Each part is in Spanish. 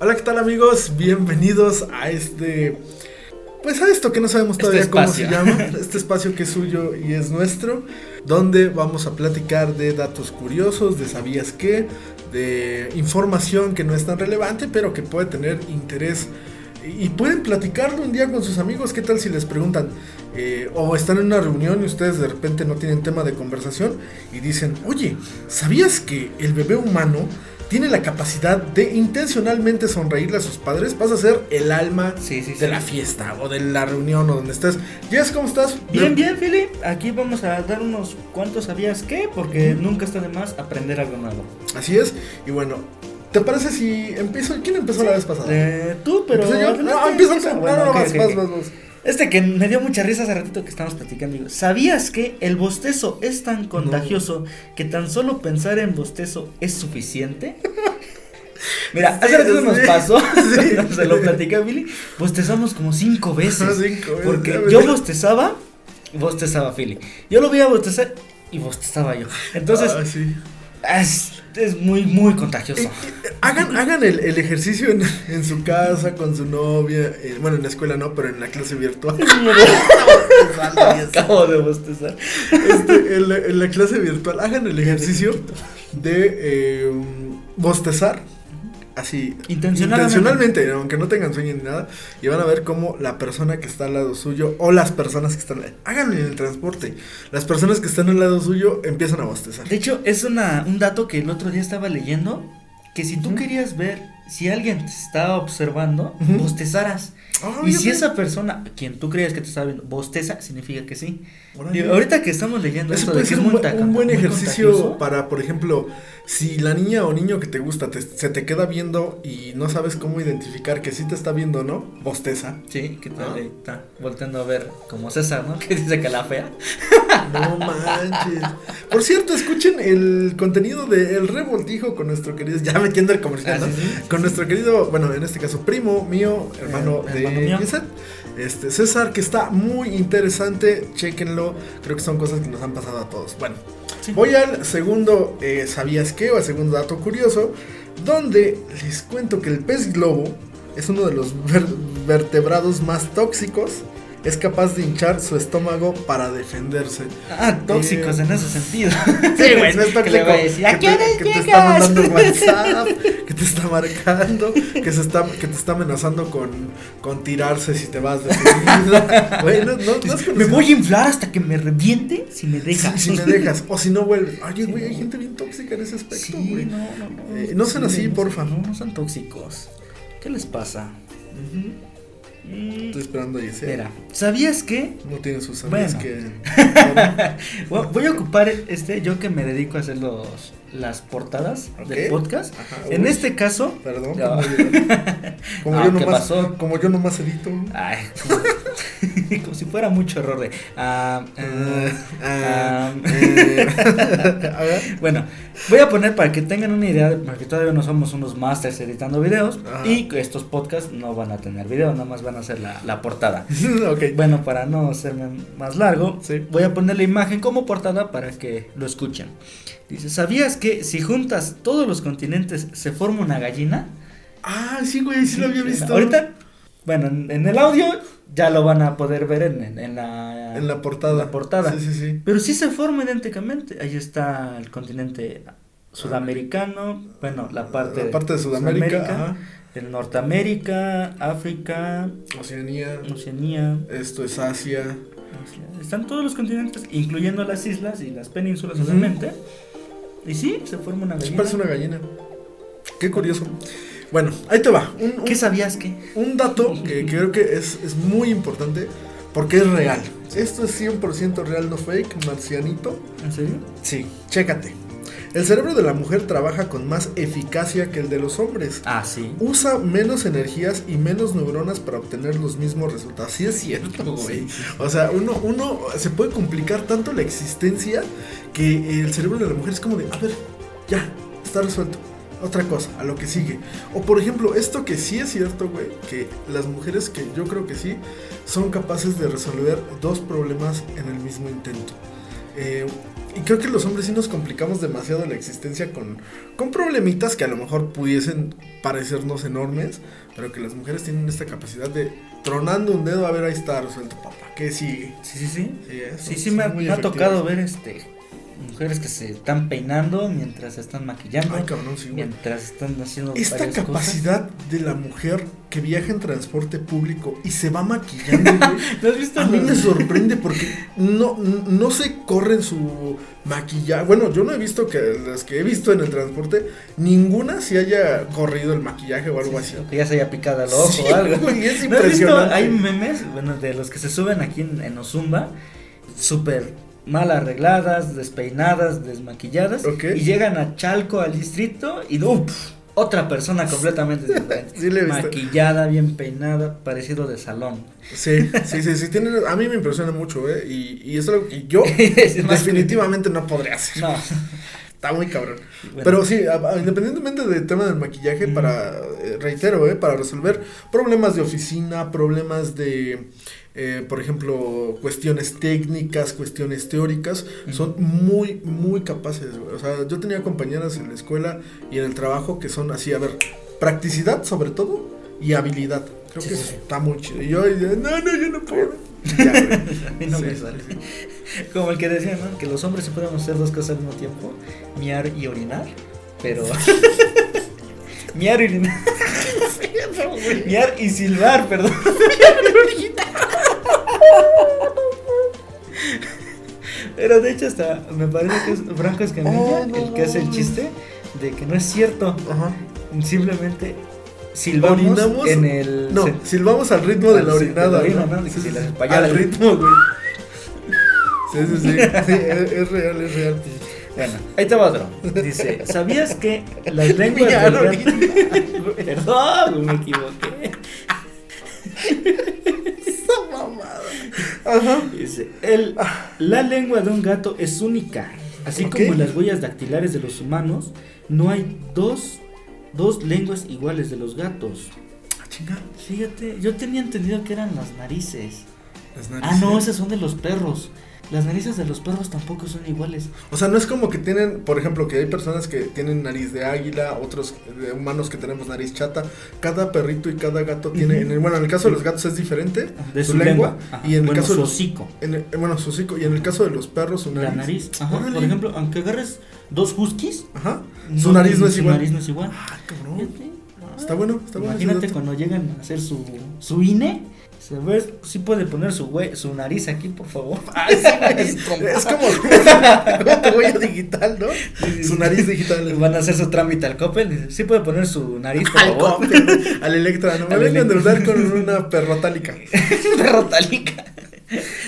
Hola, ¿qué tal amigos? Bienvenidos a este... Pues a esto que no sabemos Este todavía cómo se llama, este espacio que es suyo y es nuestro, donde vamos a platicar de datos curiosos, de sabías qué, de información que no es tan relevante, pero que puede tener interés y y pueden platicarlo un día con sus amigos. ¿Qué tal si les preguntan? eh, o están en una reunión y ustedes de repente no tienen tema de conversación y dicen, oye, ¿sabías que el bebé humano tiene la capacidad de intencionalmente sonreírle a sus padres? Vas a ser el alma Sí, sí, de sí. la fiesta o de la reunión o donde estés. Jess, ¿cómo estás? Bien, bien, Philip. Aquí vamos a dar unos cuantos sabías qué, porque nunca está de más aprender algo nuevo. Así es. Y bueno, ¿te parece si empiezo? ¿Quién empezó la vez pasada? Eh, tú, pero. ¿Empecé yo? adelante, No, empieza tú. No, Bueno, no, no, ok, vas, ok, vas, ok. vas, vas. Este que me dio mucha risa hace ratito que estábamos platicando. digo, ¿Sabías que el bostezo es tan contagioso que tan solo pensar en bostezo es suficiente? Mira, hace Sí, ratito nos sí. pasó, Sí. se lo platicé a Billy, bostezamos como cinco veces. Cinco veces, porque yo bostezaba, bostezaba Philly. Yo lo veía bostezar y bostezaba yo. Entonces, Ah, sí. Es, es muy, muy contagioso. Eh, eh, hagan hagan el, el ejercicio en, en su casa, con su novia. eh, bueno, en la escuela no, pero en la clase virtual. Acabo de bostezar. Este, en, la, en la clase virtual, hagan el ejercicio de eh, bostezar. Así, Intencionalmente. intencionalmente, aunque no tengan sueño ni nada, y van a ver cómo la persona que está al lado suyo, o las personas que están, háganlo en el transporte, las personas que están al lado suyo empiezan a bostezar. De hecho, es una, un dato que el otro día estaba leyendo, que si tú querías ver si alguien te estaba observando, Ujú. bostezaras. Ah, y si esa persona, quien tú creías que te estaba viendo, bosteza, significa que sí. Digo, ahorita que estamos leyendo Eso esto puede de que ser es un, muy buen- un ejercicio contagioso, para, por ejemplo, si la niña o niño que te gusta te- se te queda viendo y no sabes cómo identificar que sí te está viendo o no, bosteza. Sí, que tal, ¿No? está volteando a ver como César, ¿no? Que dice que la fea. No manches. Por cierto, escuchen el contenido de El Revoltijo con nuestro querido, ya metiendo el comercial, Ah, ¿no? sí, sí. Con nuestro querido, bueno, en este caso, primo mío, hermano Eh, de. Gisette, este, César, que está muy interesante, chequenlo, creo que son cosas que nos han pasado a todos. Bueno, voy al segundo, eh, ¿sabías qué? O al segundo dato curioso, donde les cuento que el pez globo es uno de los ver- vertebrados más tóxicos, es capaz de hinchar su estómago para defenderse. Ah, tóxicos Eh, en ese sentido. Sí, güey, no es Que le voy a decir, ¿a que te, que te está mandando WhatsApp, que te está marcando, que se está, que te está amenazando con, con tirarse si te vas de su vida. Güey, no, no, no has Me voy a inflar hasta que me reviente si me dejas. Si, si me dejas, o si no vuelves. Oye, güey, hay gente bien tóxica en ese aspecto, Sí, güey. no, no, no. Eh, no sean así, porfa. No, no sean tóxicos. ¿Qué les pasa? Mm, Estoy esperando a Giselle. Mira, ¿sabías que? No tiene sus amigos Bueno. que. Bueno, Voy a ocupar este, yo que me dedico a hacer los, las portadas Ok. del podcast. Ajá, En uy, este caso, Perdón, No. como, yo, como No, yo ¿qué nomás, pasó? como yo nomás edito. ay, como, si fuera mucho error de. eh, a ver. Bueno, voy a poner para que tengan una idea, porque todavía no somos unos masters editando videos Ajá. y estos podcasts no van a tener video, nada más van a ser la, la portada. Bueno, para no hacerme más largo, Sí. voy a poner la imagen como portada para que lo escuchen. Dice, ¿sabías que si juntas todos los continentes se forma una gallina? Ah, sí, güey, sí, lo había visto. Ahorita, bueno, en, en el audio ya lo van a poder ver en, en- en la, En la portada. la portada. Sí, sí, sí. Pero sí se forma idénticamente. Ahí está el continente sudamericano, bueno, la parte, La parte de Sudamérica, ajá. el Norteamérica, África, Oceanía. Oceanía. Esto es Asia. Asia. Están todos los continentes, incluyendo las islas y las penínsulas, Ujú. obviamente. Y sí, se forma una gallina. parece una gallina. Qué curioso. Bueno, ahí te va. Un, un- ¿Qué sabías que? un dato que, que creo que es, es muy importante porque es real. Esto es 100% real, no fake, marcianito. ¿En serio? Sí, chécate. El cerebro de la mujer trabaja con más eficacia que el de los hombres. Ah, sí. Usa menos energías y menos neuronas para obtener los mismos resultados. Sí es cierto, güey. Sí. O sea, uno, uno se puede complicar tanto la existencia que el cerebro de la mujer es como de, a ver, ya, está resuelto. Otra cosa, a lo que sigue. O por ejemplo, esto que sí es cierto, güey, que las mujeres que yo creo que sí, son capaces de resolver dos problemas en el mismo intento. Eh, y creo que los hombres sí nos complicamos demasiado la existencia con, con problemitas que a lo mejor pudiesen parecernos enormes, pero que las mujeres tienen esta capacidad de tronando un dedo, a ver, ahí está resuelto, papá. ¿Qué sigue? Sí, sí, sí. Sí, Sí, sí, me ha, me tocado ver este mujeres que se están peinando mientras se están maquillando, Ay, cabrón, sí, güey. mientras están haciendo Esta capacidad de la mujer que viaja en transporte público y se va maquillando, güey. ¿No has visto A mí me sorprende porque no, no se corren su maquillaje. Bueno, yo no he visto que las que he visto en el transporte, ninguna se haya corrido el maquillaje o algo así. O que ya se haya picado el ojo Sí, o algo. güey, es ¿No has visto? impresionante. Hay memes, bueno, de los que se suben aquí en, en Ozumba, súper mal arregladas, despeinadas, desmaquilladas, y llegan a Chalco, al distrito, y ¡uf! otra persona completamente diferente. Sí le he visto. Maquillada, bien peinada, parecido de salón. Sí, sí, sí, sí, tienen- a mí me impresiona mucho, ¿eh? Y, y es algo que yo definitivamente no podría hacer. No. Está muy cabrón. Bueno. Pero sí, a- a- independientemente del tema del maquillaje, para, eh, reitero, eh, para resolver problemas de oficina, problemas de, eh, por ejemplo, cuestiones técnicas, cuestiones teóricas, son muy, muy capaces. O sea, yo tenía compañeras en la escuela y en el trabajo que son así, a ver, practicidad sobre todo y habilidad. Creo Sí, que sí, sí. está muy chido. Y yo, no, no, yo no puedo. Ya. A mí no Sí, me sí, sale. sí. Como el que decía, ¿no? Que los hombres sí podemos hacer dos cosas al mismo tiempo, miar y orinar, pero... miar y orinar. miar y silbar, perdón. Pero de hecho hasta me parece que es Franco Escamilla Oh, no el que hace el chiste de que no es cierto. Ajá. Simplemente silbamos Orinamos. en el... No, silbamos al ritmo de la orinada. de la orina, ¿no? ¿no? De que Sí, si sí, la sí. espallada- Al ritmo, güey. Sí, sí, sí. Sí, es, es real, es real. Bueno, ahí te va otro. Dice, ¿sabías que las lenguas del gato... Perdón, me equivoqué. Ajá. Dice, el, la lengua de un gato es única. Así Ok. como las huellas dactilares de los humanos, no hay dos, dos lenguas iguales de los gatos. Ah, chinga. Fíjate, yo tenía entendido que eran las narices. Las Ah, narices. no, esas son de los perros. Las narices de los perros tampoco son iguales. O sea, no es como que tienen, por ejemplo, que hay personas que tienen nariz de águila, otros eh, humanos que tenemos nariz chata. Cada perrito y cada gato tiene, en el- bueno, en el caso de los gatos es diferente, De su, su, lengua, Ajá. y en el bueno, caso su de hocico. en el- bueno, su hocico, y en el caso de los perros, su nariz. La nariz. Ajá. Por ejemplo, aunque agarres dos huskies, Ajá. Su nariz no es su igual. nariz no es igual. Ah, cabrón. Está bueno, está bueno. Imagínate cuando llegan a hacer su, su INE. Se ve, sí puede poner su, hue- su nariz aquí, por favor. Es como- es como, como tu huella digital, ¿no? sí, Su nariz digital. Van a hacer su trámite al Coppel. Sí puede poner su nariz, por Al favor. Coppel, al Electra, no me vengan de Electra. usar con una perrotálica. Perro talica.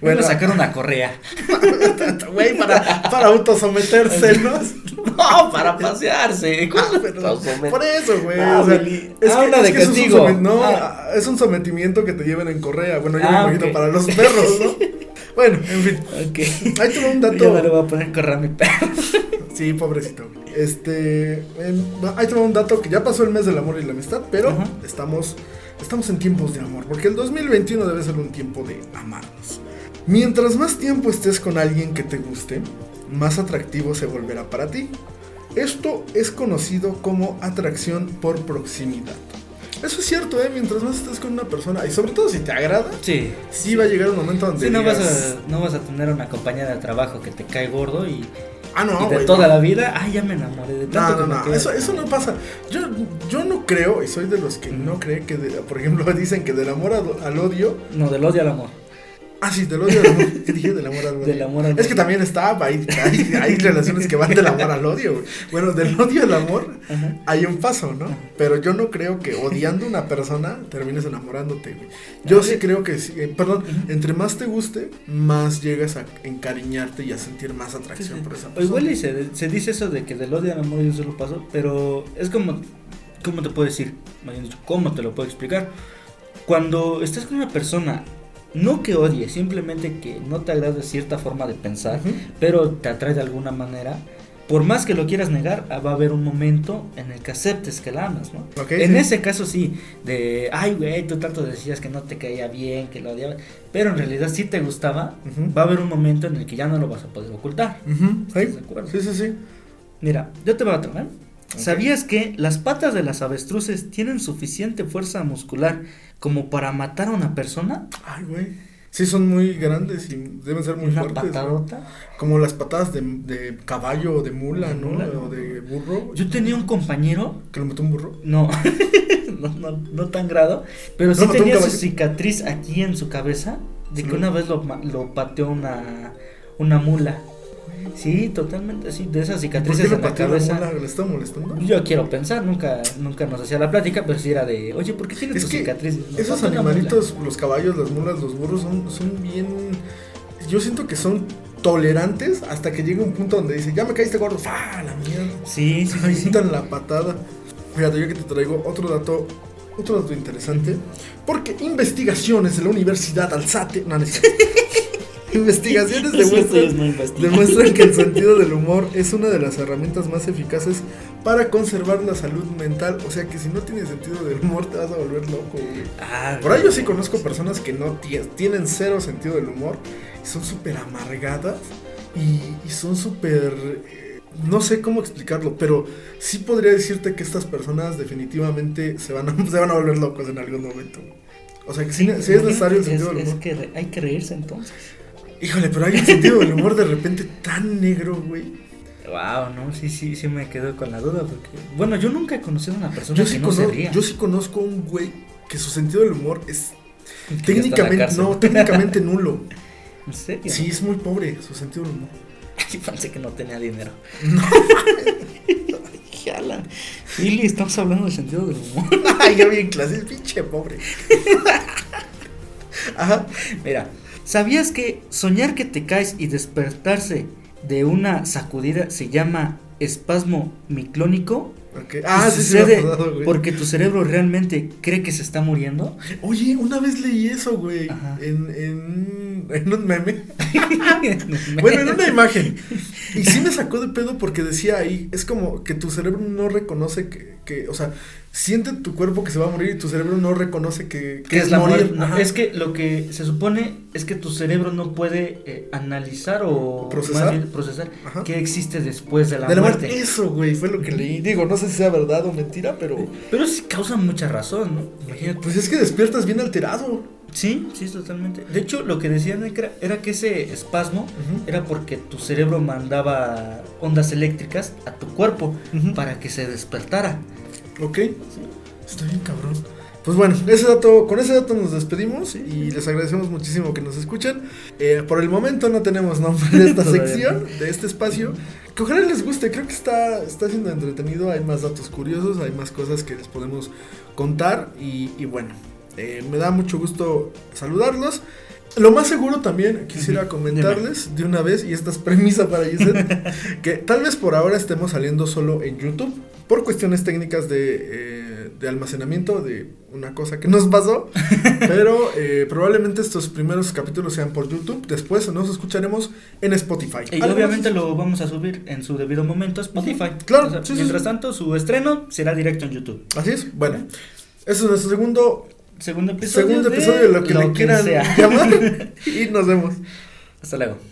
Bueno, sacar una correa. Güey, para, para autosometerse, ¿no? Para pasearse. Ah, por eso, güey. Ah, o sea, Beli. es Ah, que, es de que es un castigo. somet- no, Ah. es un sometimiento que te lleven en correa. Bueno, yo Ah, me imagino para los perros, ¿no? Bueno, en fin. Ok. Ahí te va un Yo dato. no le voy a poner correa a mi perro. Sí, pobrecito. Este, en- ahí te va un dato que ya pasó el mes del amor y la amistad, pero estamos, estamos en tiempos de amor, porque el 2021 debe ser un tiempo de amarnos. Mientras más tiempo estés con alguien que te guste, más atractivo se volverá para ti. Esto es conocido como atracción por proximidad. Eso es cierto, ¿eh? Mientras más estés con una persona, y sobre todo si te agrada, Sí. sí va a llegar un momento donde Sí, no vas, digas, a, no vas a tener una compañera de trabajo que te cae gordo y, ah, no, y de güey, toda no". la vida, ay, ya me enamoré de tanto No, que no, me no, quedé". eso, eso no pasa. Yo, yo no creo, y soy de los que no cree que, de- por ejemplo, dicen que del amor al odio. No, del odio al amor. Ah, sí, del odio al amor. ¿Qué dije? Del amor al odio. Del amor al Es que también está, hay, hay, hay relaciones que van del amor al odio, güey. Bueno, del odio al amor Ajá. hay un paso, ¿no? Pero yo no creo que odiando a una persona termines enamorándote, güey. Yo sí creo que sí. eh, perdón, entre más te guste, más llegas a encariñarte y a sentir más atracción sí. por esa O persona. igual y se, se dice eso de que del odio al amor yo se lo paso, pero es como, ¿cómo te puedo decir? ¿Cómo te lo puedo explicar? Cuando estás con una persona, no que odie, simplemente que no te agrade cierta forma de pensar, pero te atrae de alguna manera, por más que lo quieras negar, ah, va a haber un momento en el que aceptes que la amas, ¿no? Ok, en sí. ese caso sí, de, ay, güey, tú tanto decías que no te caía bien, que lo odiabas, pero en realidad sí te gustaba, Ujú. va a haber un momento en el que ya no lo vas a poder ocultar. Ujú, ¿Estás sí. de acuerdo? Sí, sí, sí. Mira, yo te voy a traer. ¿Sabías que las patas de las avestruces tienen suficiente fuerza muscular como para matar a una persona? Ay, güey. Sí, son muy grandes y deben ser muy una fuertes. ¿no? patadota. Como las patadas de, de caballo o de mula, De ¿no? mula, O ¿no? de burro. Yo tenía un compañero, Que lo mató un burro. no, no, no, no tan grado, pero sí ¿No un tenía su cicatriz aquí en su cabeza de que Sí. una vez lo, lo pateó una, una mula. Sí, totalmente así, de esas ¿Por qué cicatrices en la cabeza. ¿Le está molestando? Yo quiero pensar, nunca, nunca nos hacía la plática, pero sí era de, oye, ¿por qué tienes Es tu que cicatriz? No, Esos animalitos, los caballos, las mulas, los burros, son, son bien. Yo siento que son tolerantes hasta que llega un punto donde dice, ya me caíste gordo, ¡fa! La mierda. Sí, sí, sí, sí. La patada. Fíjate, yo que te traigo otro dato, otro dato interesante. Porque investigaciones de la Universidad Alzate. No, no. investigaciones Es demuestran, no demuestran que el sentido del humor es una de las herramientas más eficaces para conservar la salud mental. O sea que si no tienes sentido del humor te vas a volver loco, güey. Ah, Por ahí yo sí conozco personas que no tie- tienen cero sentido del humor y son súper amargadas y, y son súper... eh, No sé cómo explicarlo, pero sí podría decirte que estas personas definitivamente se van a, se van a volver locos en algún momento. O sea que sí, sí es necesario el sentido del es humor. que re- hay que reírse entonces. Híjole, pero hay un sentido del humor de repente tan negro, güey. Wow, no, sí, sí, sí me quedo con la duda porque, bueno, yo nunca he conocido a una persona Yo que sí, no se ría. yo sí conozco un güey que su sentido del humor es técnicamente, cárcel. no, técnicamente nulo. ¿En serio? Sí, es muy pobre su sentido del humor. Ay, pensé que no tenía dinero. No. Jala. Lili, estamos hablando del sentido del humor. Ay, yo bien clase, pinche pobre. Ajá. Mira, ¿sabías que soñar que te caes y despertarse de una sacudida se llama espasmo miclónico? Ah, sí, sucede porque tu cerebro realmente cree que se está muriendo. Oye, una vez leí eso, güey. Ajá. En, en, en un meme. Bueno, en una imagen. Y sí me sacó de pedo porque decía ahí, es como que tu cerebro no reconoce que, que o sea, siente tu cuerpo que se va a morir y tu cerebro no reconoce que, que es la morir. muerte. No, es que lo que se supone es que tu cerebro no puede eh, analizar o ¿Procesar? bien procesar Ajá. qué existe después de la, de la muerte. muerte. Eso, güey, fue lo que leí. Digo, no sé si sea verdad o mentira, pero Pero sí causa mucha razón, ¿no? Imagínate. pues es que despiertas bien alterado. Sí, sí, totalmente. De hecho, lo que decían era, era que ese espasmo era porque tu cerebro mandaba ondas eléctricas a tu cuerpo para que se despertara. Ok. Está bien cabrón. Pues bueno, ese dato, con ese dato nos despedimos y les agradecemos muchísimo que nos escuchen. Eh, por el momento no tenemos nombre de esta sección, de este espacio. Que ojalá les guste, creo que está, está siendo entretenido, hay más datos curiosos, hay más cosas que les podemos contar y, y bueno, eh, me da mucho gusto saludarlos. Lo más seguro también quisiera comentarles de una vez, y esta es premisa para Giselle, que tal vez por ahora estemos saliendo solo en YouTube, por cuestiones técnicas de, eh, de almacenamiento de una cosa que nos pasó, pero eh, probablemente estos primeros capítulos sean por YouTube, después nos escucharemos en Spotify. Y ¿Algo obviamente más? lo vamos a subir en su debido momento a Spotify. Claro, O sea, sí, sí, mientras sí. tanto, su estreno será directo en YouTube. Así es, bueno, ese es nuestro segundo, Segundo episodio. segundo episodio de lo que le quieran llamar y nos vemos. Hasta luego.